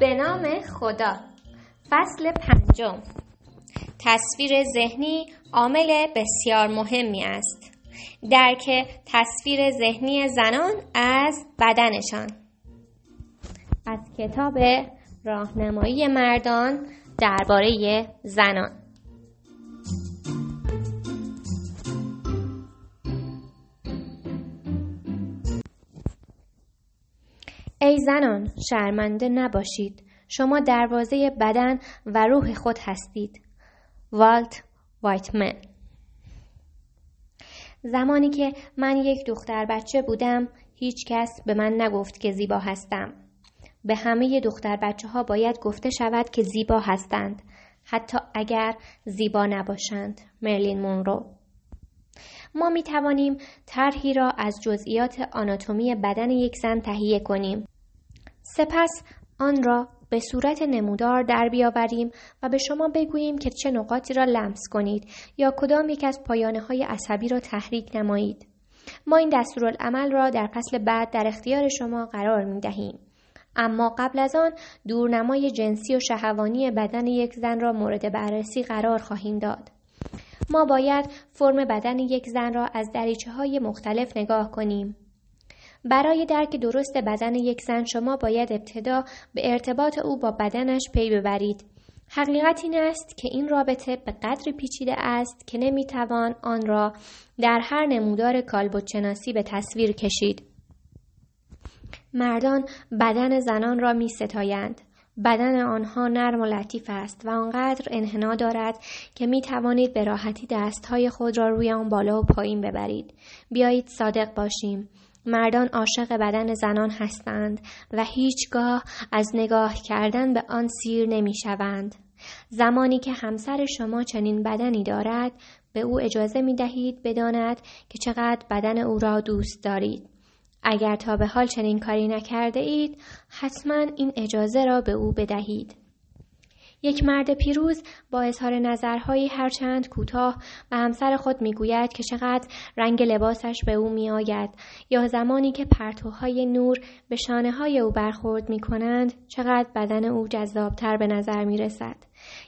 به نام خدا. فصل پنجم. تصویر ذهنی عامل بسیار مهمی است. درک تصویر ذهنی زنان از بدنشان. از کتاب راهنمایی مردان درباره زنان. زنان شرمنده نباشید. شما دروازه بدن و روح خود هستید. والت وایتمن. زمانی که من یک دختر بچه بودم هیچ کس به من نگفت که زیبا هستم. به همه دختر بچه ها باید گفته شود که زیبا هستند. حتی اگر زیبا نباشند مرلین مونرو. ما می توانیم طرحی را از جزئیات آناتومی بدن یک زن تهیه کنیم. سپس آن را به صورت نمودار در بیاوریم و به شما بگوییم که چه نقاطی را لمس کنید یا کدام یک از پایانه های عصبی را تحریک نمایید. ما این دستورالعمل را در فصل بعد در اختیار شما قرار می دهیم. اما قبل از آن دورنمای جنسی و شهوانی بدن یک زن را مورد بررسی قرار خواهیم داد. ما باید فرم بدن یک زن را از دریچه های مختلف نگاه کنیم. برای درک درست بدن یک زن شما باید ابتدا به ارتباط او با بدنش پی ببرید. حقیقت این است که این رابطه به قدری پیچیده است که نمی‌توان آن را در هر نمودار کالبدشناسی به تصویر کشید. مردان بدن زنان را می ستایند. بدن آنها نرم و لطیف است و آنقدر انحنا دارد که می توانید به راحتی دستهای خود را روی آن بالا و پایین ببرید. بیایید صادق باشیم. مردان عاشق بدن زنان هستند و هیچگاه از نگاه کردن به آن سیر نمی شوند. زمانی که همسر شما چنین بدنی دارد به او اجازه می دهید بداند که چقدر بدن او را دوست دارید. اگر تا به حال چنین کاری نکرده اید حتما این اجازه را به او بدهید. یک مرد پیروز با اظهار نظرهایی هرچند کوتاه و همسر خود می‌گوید که چقدر رنگ لباسش به او میآید یا زمانی که پرتوهای نور به شانه های او برخورد می کنند چقدر بدن او جذابتر به نظر می رسد.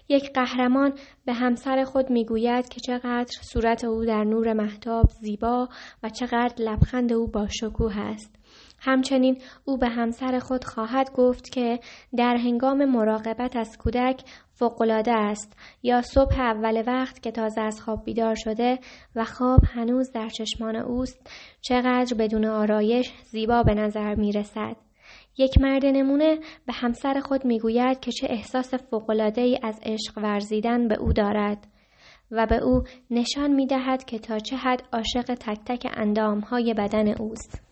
یک قهرمان به همسر خود می‌گوید که چقدر صورت او در نور محتاب زیبا و چقدر لبخند او با شکوه است. همچنین او به همسر خود خواهد گفت که در هنگام مراقبت از کودک فوقالعاده است یا صبح اول وقت که تازه از خواب بیدار شده و خواب هنوز در چشمان اوست چقدر بدون آرایش زیبا به نظر می رسد. یک مرد نمونه به همسر خود می‌گوید که چه احساس فوقالعاده ای از عشق ورزیدن به او دارد و به او نشان می دهد که تا چه حد عاشق تک تک اندام های بدن اوست.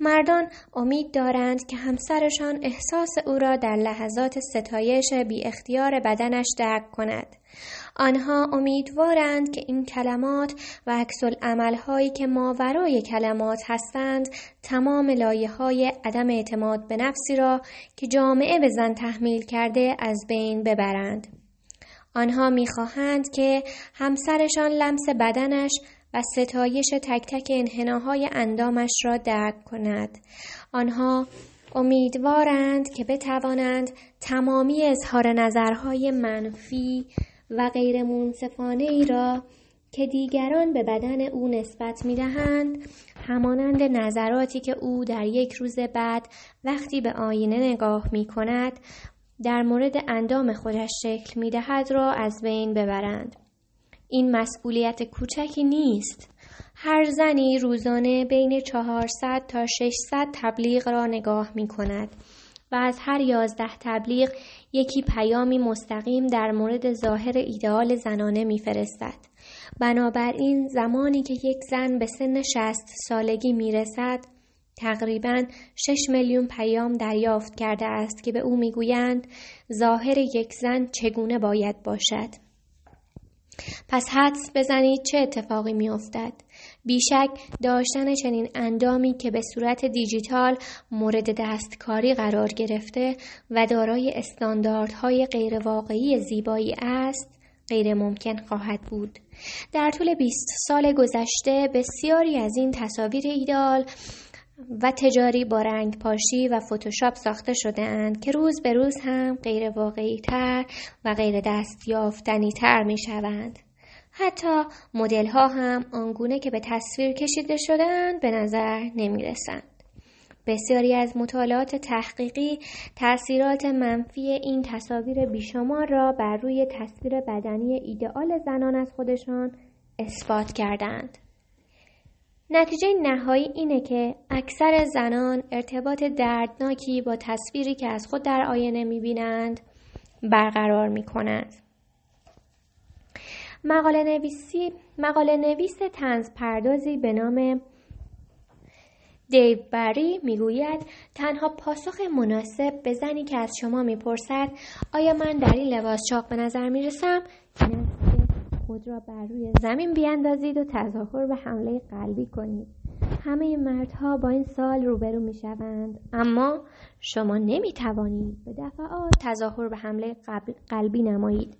مردان امید دارند که همسرشان احساس او را در لحظات ستایش بی اختیار بدنش درک کند. آنها امیدوارند که این کلمات و عکس هایی که ماورای کلمات هستند تمام لایه های عدم اعتماد به نفسی را که جامعه به زن تحمیل کرده از بین ببرند. آنها می‌خواهند که همسرشان لمس بدنش و ستایش تک تک انحناهای اندامش را درک کند. آنها امیدوارند که بتوانند تمامی اظهار نظرهای منفی و غیر منصفانه ای را که دیگران به بدن او نسبت می دهند همانند نظراتی که او در یک روز بعد وقتی به آینه نگاه می کند در مورد اندام خودش شکل می دهد را از بین ببرند. این مسئولیت کوچکی نیست. هر زنی روزانه بین 400 تا 600 تبلیغ را نگاه می کند و از هر یازده تبلیغ یکی پیامی مستقیم در مورد ظاهر ایدئال زنانه میفرستد. بنابراین زمانی که یک زن به سن 60 سالگی می رسد تقریبا 6 میلیون پیام دریافت کرده است که به او می‌گویند ظاهر یک زن چگونه باید باشد. پس حدس بزنید چه اتفاقی میافتد. بیشک داشتن چنین اندامی که به صورت دیجیتال مورد دستکاری قرار گرفته و دارای استانداردهای غیرواقعی زیبایی است غیر ممکن خواهد بود. در طول 20 سال گذشته بسیاری از این تصاویر ایدال و تجاری با رنگ پاشی و فتوشاپ ساخته شده اند که روز به روز هم غیر واقعی تر و غیر دستیافتنی تر می شوند. حتی مدل ها هم آنگونه که به تصویر کشیده شدند به نظر نمی رسند. بسیاری از مطالعات تحقیقی تاثیرات منفی این تصاویر بیشمار را بر روی تصویر بدنی ایدئال زنان از خودشان اثبات کردند. نتیجه نهایی اینه که اکثر زنان ارتباط دردناکی با تصویری که از خود در آینه می‌بینند برقرار می‌کنند. مقاله, نویسی، مقاله نویس تنز پردازی به نام دیو بری می‌گوید تنها پاسخ مناسب به زنی که از شما می‌پرسد آیا من در این لباس چاق به نظر می‌رسم خود را بر روی زمین بیاندازید و تظاهر به حمله قلبی کنید. همه مردها با این سال روبرو می شوند اما شما نمی توانید به دفعات تظاهر به حمله قلبی نمایید.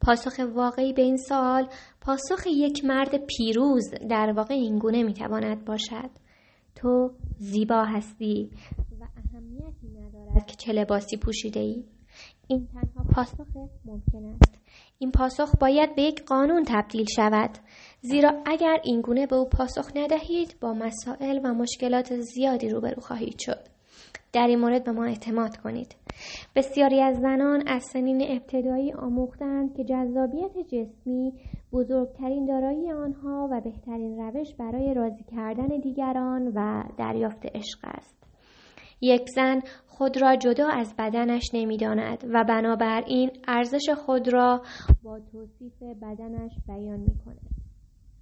پاسخ واقعی به این سال پاسخ یک مرد پیروز در واقع اینگونه می تواند باشد. تو زیبا هستی و اهمیتی ندارد که چه لباسی پوشیده ای این تنها پاسخ ممکن است. این پاسخ باید به یک قانون تبدیل شود. زیرا اگر اینگونه به او پاسخ ندهید با مسائل و مشکلات زیادی روبرو خواهید شد. در این مورد به ما اعتماد کنید. بسیاری از زنان از سنین ابتدایی آموختند که جذابیت جسمی بزرگترین دارایی آنها و بهترین روش برای راضی کردن دیگران و دریافت عشق است. یک زن خود را جدا از بدنش نمی‌داند و بنابراین ارزش خود را با توصیف بدنش بیان می کند.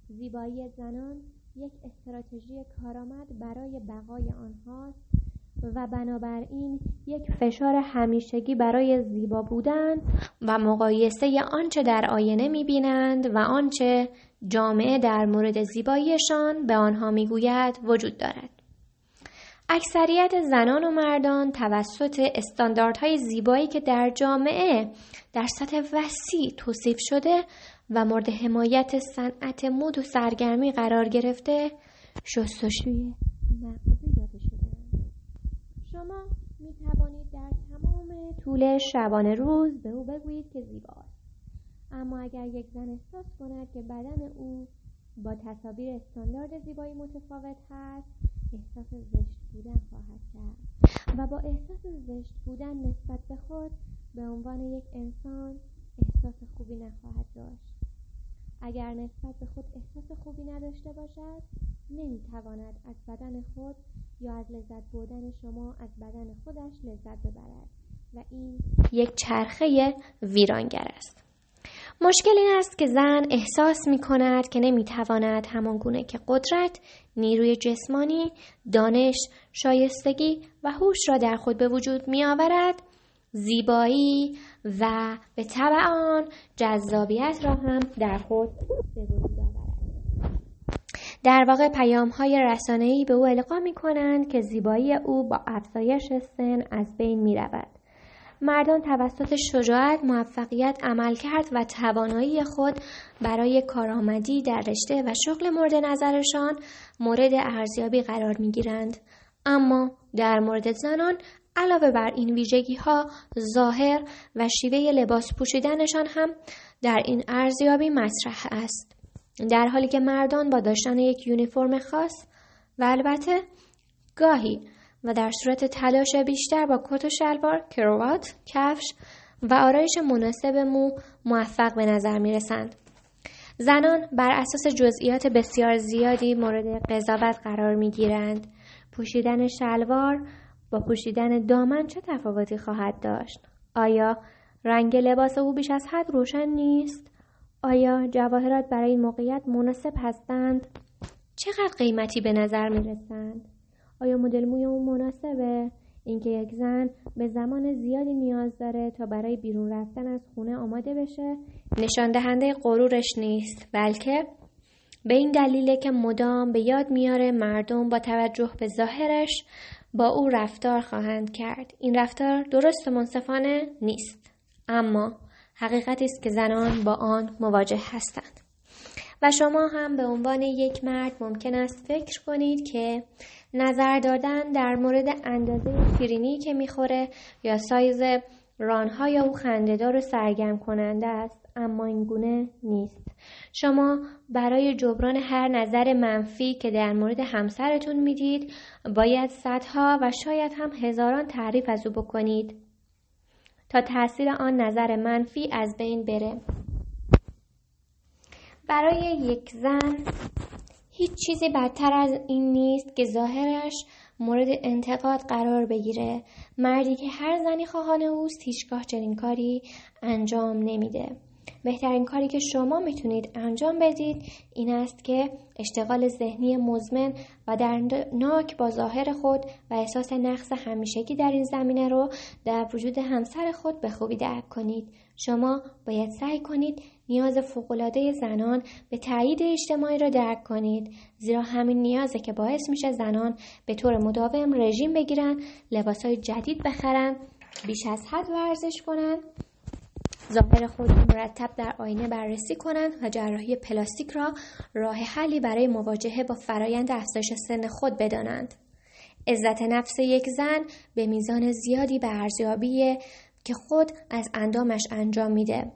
زیبایی زنان یک استراتژی کارآمد برای بقای آنهاست و بنابراین یک فشار همیشگی برای زیبا بودن و مقایسه آنچه در آینه می‌بینند و آنچه جامعه در مورد زیباییشان به آنها می‌گوید وجود دارد. اکثریت زنان و مردان توسط استانداردهای زیبایی که در جامعه در سطح وسیع توصیف شده و مورد حمایت صنعت مد و سرگرمی قرار گرفته شستشوی شما می توانید در تمام طول شبانه روز به او بگویید که زیباست. اما اگر یک زن احساس کند که بدن او با تصاویر استاندارد زیبایی متفاوت هست احساس زشت و با احساس زشت بودن نسبت به خود به عنوان یک انسان احساس خوبی نخواهد داشت. اگر نسبت به خود احساس خوبی نداشته باشد نمی‌تواند از بدن خود یا از لذت بردن شما از بدن خودش لذت ببرد و این یک چرخه ویرانگر است. مشکل این است که زن احساس می کند که نمی تواند همان گونه که قدرت، نیروی جسمانی، دانش، شایستگی و هوش را در خود به وجود می آورد، زیبایی و به طبع آن جذابیت را هم در خود به وجود آورد. در واقع پیام های رسانه‌ای به او القا می کنند که زیبایی او با افزایش سن از بین می رود. مردان توسط شجاعت، موفقیت، عملکرد و توانایی خود برای کارآمدی در رشته و شغل مورد نظرشان مورد ارزیابی قرار می گیرند. اما در مورد زنان علاوه بر این ویژگی ها ظاهر و شیوه لباس پوشیدنشان هم در این ارزیابی مطرح است. در حالی که مردان با داشتن یک یونیفرم خاص و البته گاهی و در صورت تلاش بیشتر با کت و شلوار، کروات، کفش و آرایش مناسب مو موفق به نظر می رسند. زنان بر اساس جزئیات بسیار زیادی مورد قضاوت قرار می گیرند. پوشیدن شلوار با پوشیدن دامن چه تفاوتی خواهد داشت؟ آیا رنگ لباس او بیش از حد روشن نیست؟ آیا جواهرات برای این موقعیت مناسب هستند؟ چقدر قیمتی به نظر می رسند؟ آیا مدل موی اون مناسبه؟ اینکه یک زن به زمان زیادی نیاز داره تا برای بیرون رفتن از خونه آماده بشه نشان دهنده غرورش نیست بلکه به این دلیله که مدام به یاد میاره مردم با توجه به ظاهرش با او رفتار خواهند کرد. این رفتار درست و منصفانه نیست اما حقیقتی است که زنان با آن مواجه هستند. و شما هم به عنوان یک مرد ممکن است فکر کنید که نظر دادن در مورد اندازه شیرینی که می‌خوره یا سایز رانهای او خندهدار و سرگرم کننده است اما این گونه نیست. شما برای جبران هر نظر منفی که در مورد همسرتون می‌دید باید صدها و شاید هم هزاران تعریف از او بکنید تا تاثیر آن نظر منفی از بین بره. برای یک زن هیچ چیزی بدتر از این نیست که ظاهرش مورد انتقاد قرار بگیره. مردی که هر زنی خواهان اوست هیچگاه چنین کاری انجام نمیده. بهترین کاری که شما می‌تونید انجام بدید این است که اشتغال ذهنی مزمن و در ناک با ظاهر خود و احساس نقص همیشگی در این زمینه رو در وجود همسر خود به خوبی درک کنید. شما باید سعی کنید نیاز فوقالعاده زنان به تایید اجتماعی را درک کنید زیرا همین نیازه که باعث میشه زنان به طور مداوم رژیم بگیرن لباسهای جدید بخرن بیش از حد ورزش کنند ظاهر خود مرتب در آینه بررسی کنند و جراحی پلاستیک را راه حلی برای مواجهه با فرایند افزایش سن خود بدانند. عزت نفس یک زن به میزان زیادی به ارزیابی که خود از اندامش انجام میده.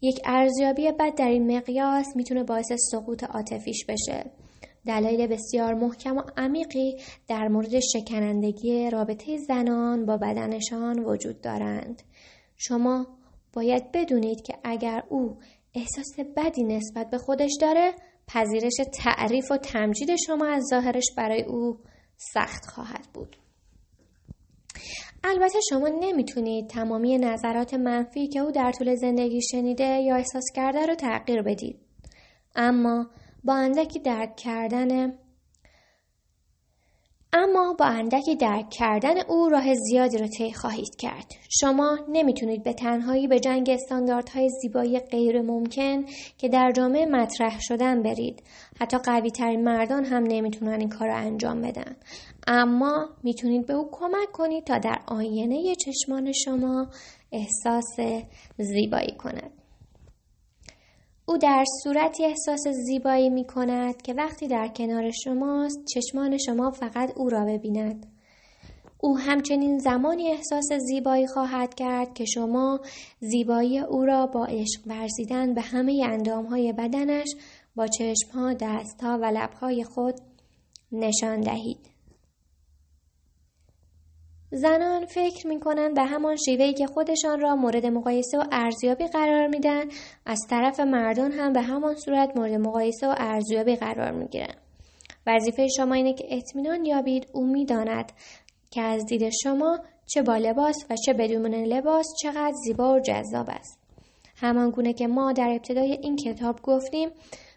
یک ارزیابی بد در این مقیاس می‌تونه باعث سقوط عاطفیش بشه. دلایل بسیار محکم و عمیقی در مورد شکنندگی رابطه زنان با بدنشان وجود دارند. شما باید بدونید که اگر او احساس بدی نسبت به خودش داره پذیرش تعریف و تمجید شما از ظاهرش برای او سخت خواهد بود. البته شما نمی‌تونید تمامی نظرات منفی که او در طول زندگی شنیده یا احساس کرده رو تغییر بدید. اما با اندکی درک کردن اما با اندکی درک کردن او راه زیادی را طی خواهید کرد. شما نمی‌تونید به تنهایی به جنگ استانداردهای زیبایی غیر ممکن که در جامعه مطرح شدن برید. حتی قوی ترین مردان هم نمی‌تونن این کار را انجام بدن. اما می‌تونید به او کمک کنید تا در آینه چشمان شما احساس زیبایی کند. او در صورتی احساس زیبایی می کند که وقتی در کنار شماست چشمان شما فقط او را ببیند. او همچنین زمانی احساس زیبایی خواهد کرد که شما زیبایی او را با عشق ورزیدن به همه اندامهای بدنش با چشمها، دستها و لبهای خود نشان دهید. زنان فکر می کنند به همان شیوهی که خودشان را مورد مقایسه و ارزیابی قرار میدن از طرف مردان هم به همان صورت مورد مقایسه و ارزیابی قرار می گیرن. وظیفه شما اینه که اطمینان یابید او می‌داند که از دید شما چه با لباس و چه بدون لباس چقدر زیبا و جذاب است. همان گونه که ما در ابتدای این کتاب گفتیم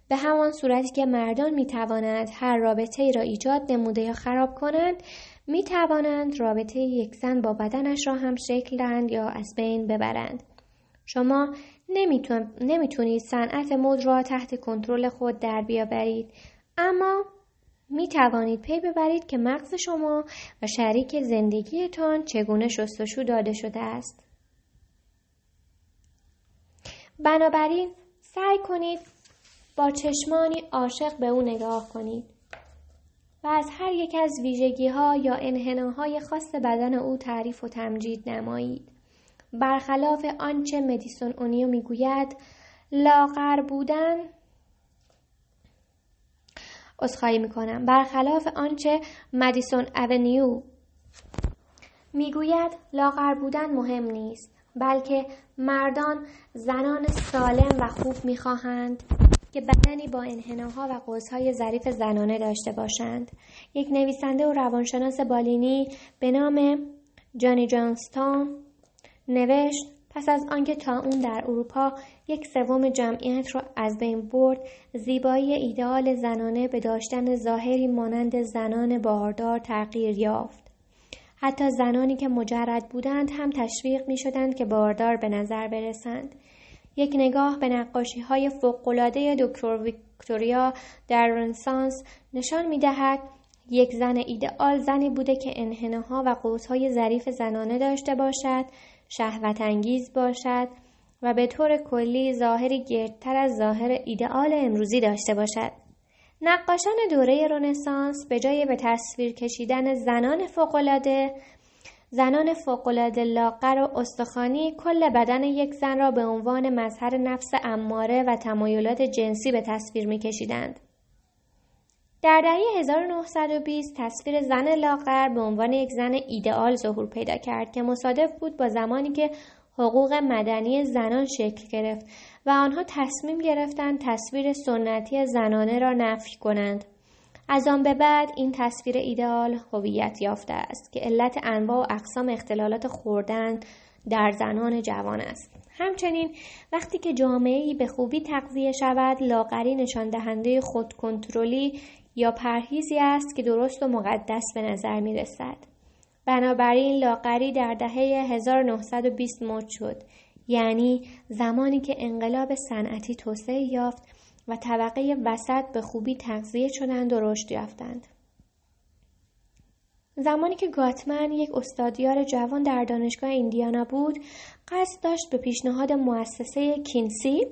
به همان صورتی که مردان می توانند هر رابطه ای را ایجاد نموده یا خراب کنند می توانند رابطه یک با بدنش را هم شکل دهند یا از بین ببرند. شما نمی‌تونید صنعت مد را تحت کنترل خود در بیاورید اما می توانید پی ببرید که مغز شما و شریک زندگیتان چگونه شستشو داده شده است. بنابراین سعی کنید با چشمانی عاشق به او نگاه کنید. و از هر یک از ویژگی ها یا انحناهای خاص بدن او تعریف و تمجید نمایید. برخلاف آنچه مدیسون اونیو می‌گوید لاغر بودن می می‌کنم برخلاف آنچه مدیسون اونیو می‌گوید لاغر بودن مهم نیست بلکه مردان زنان سالم و خوب می‌خواهند که بدنی با انحناها و قوسهای ظریف زنانه داشته باشند. یک نویسنده و روانشناس بالینی به نام جانی جانستون نوشت پس از آنکه تا اون در اروپا یک سوم جمعیت را از بین برد زیبایی ایدئال زنانه به داشتن ظاهری مانند زنان باردار تغییر یافت حتی زنانی که مجرد بودند هم تشویق می شدند که باردار به نظر برسند یک نگاه به نقاشی های فوقلاده دکتر ویکتوریا در رنسانس نشان می دهد یک زن ایدئال زنی بوده که انحناها و قوسهای ظریف زنانه داشته باشد، شهوت انگیز باشد و به طور کلی ظاهری گردتر از ظاهر ایدئال امروزی داشته باشد. نقاشان دوره رونسانس به جای به تصویر کشیدن زنان فوقالعاده زنان فوقالعاده لاغر و استخوانی کل بدن یک زن را به عنوان مظهر نفس اماره و تمایلات جنسی به تصویر میکشیدند. در دهه 1920 تصویر زن لاغر به عنوان یک زن ایدئال ظهور پیدا کرد که مصادف بود با زمانی که حقوق مدنی زنان شکل گرفت و آنها تصمیم گرفتند تصویر سنتی زنانه را نفی کنند. از آن به بعد این تصویر ایدئال هویت یافته است که علت انواع و اقسام اختلالات خوردن در زنان جوان است. همچنین وقتی که جامعه به خوبی تغذیه شود لاغری نشان دهنده خودکنترلی یا پرهیزی است که درست و مقدس به نظر می رسد. بنابراین لاغری در دهه 1920 مد شد یعنی زمانی که انقلاب صنعتی توسعه یافت و طبقه وسط به خوبی تغذیه شدند و رشد یافتند. زمانی که گاتمن یک استادیار جوان در دانشگاه ایندیانا بود قصد داشت به پیشنهاد مؤسسه کینسی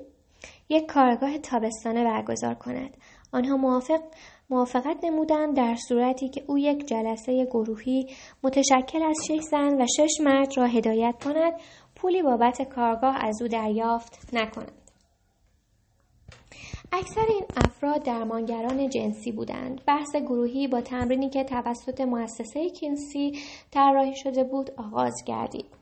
یک کارگاه تابستانه برگزار کند. آنها موافق موافقت نمودند در صورتی که او یک جلسه گروهی متشکل از شش زن و شش مرد را هدایت کند. پولی بابت کارگاه از او دریافت نکند. اکثر این افراد درمانگران جنسی بودند. بحث گروهی با تمرینی که توسط مؤسسه کینسی طراحی شده بود آغاز گردید.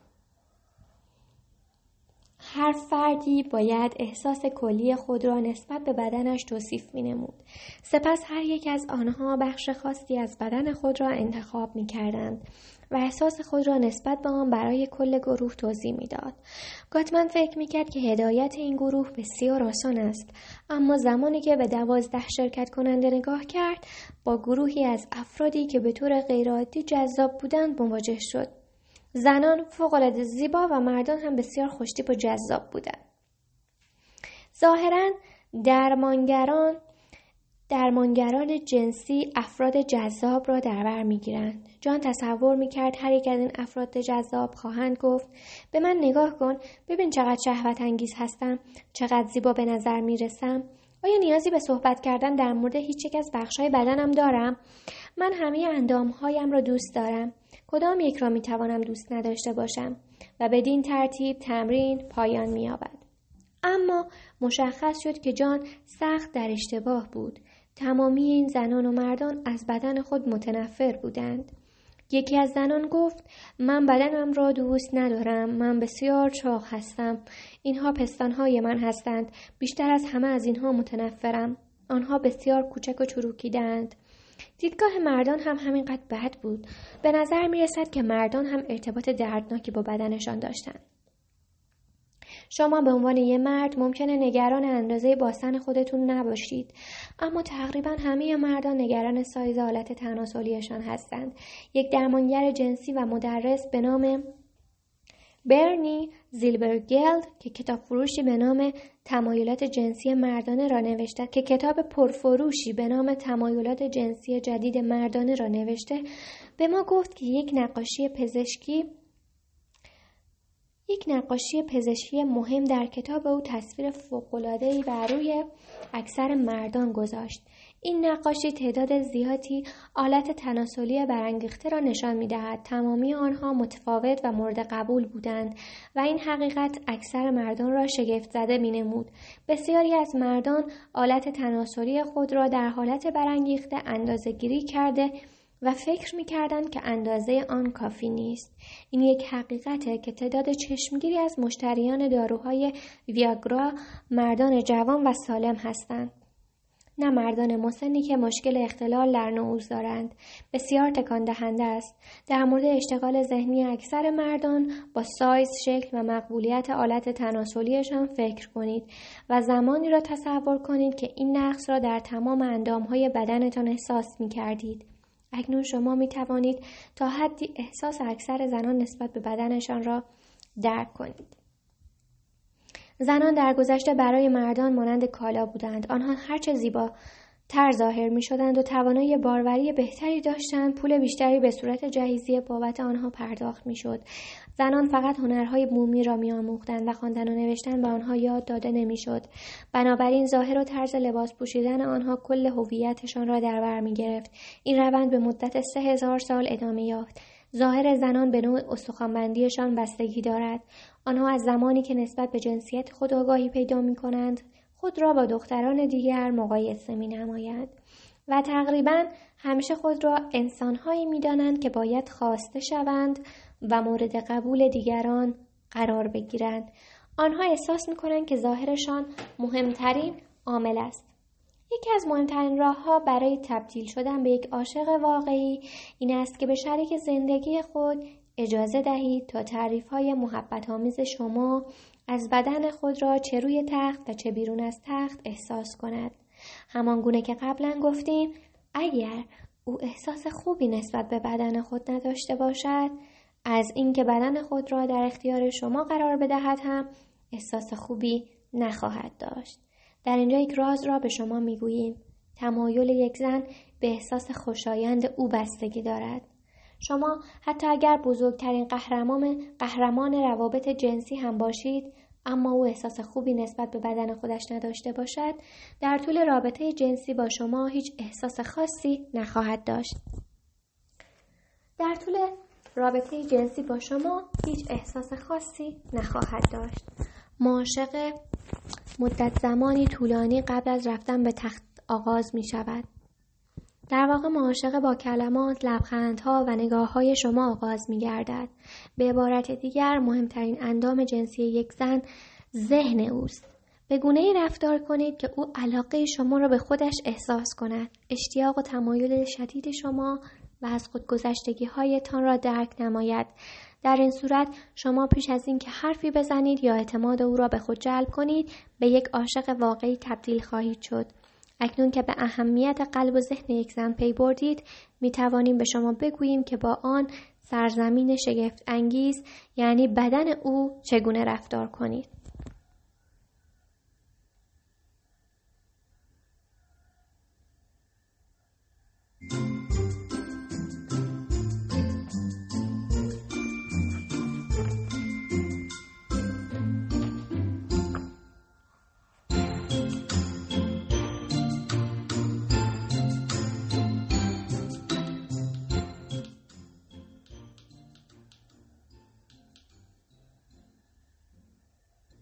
هر فردی باید احساس کلی خود را نسبت به بدنش توصیف می نمود. سپس هر یک از آنها بخش خاصی از بدن خود را انتخاب می کردند و احساس خود را نسبت به آن برای کل گروه توضیح می‌داد. گاتمن فکر می‌کرد که هدایت این گروه بسیار آسان است اما زمانی که به دوازده شرکت کننده نگاه کرد با گروهی از افرادی که به طور غیرعادی جذاب بودند مواجه شد زنان فوقالعاده زیبا و مردان هم بسیار خوشتیپ و جذاب بودند ظاهرا درمانگران درمانگران جنسی افراد جذاب را در بر می‌گیرند. جان تصور می‌کرد هر یک از این افراد جذاب خواهند گفت به من نگاه کن ببین چقدر شهوت انگیز هستم چقدر زیبا به نظر می‌رسم. آیا نیازی به صحبت کردن در مورد هیچ یک از بخشهای بدنم دارم؟ من همه اندامهایم را دوست دارم. کدام یک را می‌توانم دوست نداشته باشم؟ و بدین ترتیب تمرین پایان مییابد. اما مشخص شد که جان سخت در اشتباه بود. تمامی این زنان و مردان از بدن خود متنفر بودند. یکی از زنان گفت من بدنم را دوست ندارم من بسیار چاق هستم. اینها پستانهای من هستند بیشتر از همه از اینها متنفرم. آنها بسیار کوچک و چروکیدند دیدگاه مردان هم همینقدر بد بود. به نظر می رسد که مردان هم ارتباط دردناکی با بدنشان داشتند. شما به عنوان یه مرد ممکنه نگران اندازه باسن خودتون نباشید. اما تقریبا همه مردان نگران سایز حالت تناسلیشان هستند. یک درمانگر جنسی و مدرس به نام برنی زیلبرگلد که کتاب فروشی به نام تمایلات جنسی مردانه را نوشته که کتاب پرفروشی به نام تمایلات جنسی جدید مردانه را نوشته به ما گفت که یک نقاشی پزشکی یک نقاشی پزشکی مهم در کتاب او تصویر فوق‌العاده‌ای بر روی اکثر مردان گذاشت. این نقاشی تعداد زیادی آلت تناسلی برانگیخته را نشان می‌دهد. تمامی آنها متفاوت و مورد قبول بودند و این حقیقت اکثر مردان را شگفت زده نمود. بسیاری از مردان آلت تناسلی خود را در حالت برانگیخته اندازه گیری کرده و فکر می‌کردند که اندازه آن کافی نیست. این یک حقیقته که تعداد چشمگیری از مشتریان داروهای ویاگرا مردان جوان و سالم هستند. نه مردان مسنی که مشکل اختلال در نعوز دارند بسیار تکان دهنده است در مورد اشتغال ذهنی اکثر مردان با سایز شکل و مقبولیت آلت تناسلیشان فکر کنید و زمانی را تصور کنید که این نقص را در تمام اندامهای بدنتان احساس می کردید. اکنون شما می توانید تا حدی احساس اکثر زنان نسبت به بدنشان را درک کنید. زنان در گذشته برای مردان مانند کالا بودند. آنها هرچه زیبا تر ظاهر می شدند و توانایی باروری بهتری داشتند پول بیشتری به صورت جهیزی بابت آنها پرداخت می شد. زنان فقط هنرهای بومی را می آموختند و خواندن و نوشتن به آنها یاد داده نمی شد. بنابراین ظاهر و طرز لباس پوشیدن آنها کل هویتشان را در بر می گرفت. این روند به مدت سه هزار سال ادامه یافت. ظاهر زنان به نوع استخوانبندیشان بستگی دارد. آنها از زمانی که نسبت به جنسیت خود آگاهی پیدا می کنند خود را با دختران دیگر مقایسه می نماید و تقریبا همیشه خود را انسانهایی می دانند که باید خواسته شوند و مورد قبول دیگران قرار بگیرند. آنها احساس می کنند که ظاهرشان مهمترین عامل است. یکی از مهمترین راهها برای تبدیل شدن به یک عاشق واقعی این است که به شریک زندگی خود اجازه دهید تا تعریف های محبت شما از بدن خود را چه روی تخت و چه بیرون از تخت احساس کند. همان گونه که قبلا گفتیم اگر او احساس خوبی نسبت به بدن خود نداشته باشد از اینکه بدن خود را در اختیار شما قرار بدهد هم احساس خوبی نخواهد داشت. در اینجا یک راز را به شما می‌گوییم. تمایل یک زن به احساس خوشایند او بستگی دارد. شما حتی اگر بزرگترین قهرمان قهرمان روابط جنسی هم باشید اما او احساس خوبی نسبت به بدن خودش نداشته باشد در طول رابطه جنسی با شما هیچ احساس خاصی نخواهد داشت. در طول رابطه جنسی با شما هیچ احساس خاصی نخواهد داشت. معاشق مدت زمانی طولانی قبل از رفتن به تخت آغاز می شود در واقع معاشقه با کلمات، لبخندها و نگاه های شما آغاز می گردد. به عبارت دیگر مهمترین اندام جنسی یک زن ذهن اوست. به گونه ای رفتار کنید که او علاقه شما را به خودش احساس کند. اشتیاق و تمایل شدید شما و از خودگذشتگی هایتان را درک نماید. در این صورت شما پیش از اینکه حرفی بزنید یا اعتماد او را به خود جلب کنید به یک عاشق واقعی تبدیل خواهید شد. اکنون که به اهمیت قلب و ذهن یک زن پی بردید می توانیم به شما بگوییم که با آن سرزمین شگفت انگیز یعنی بدن او چگونه رفتار کنید.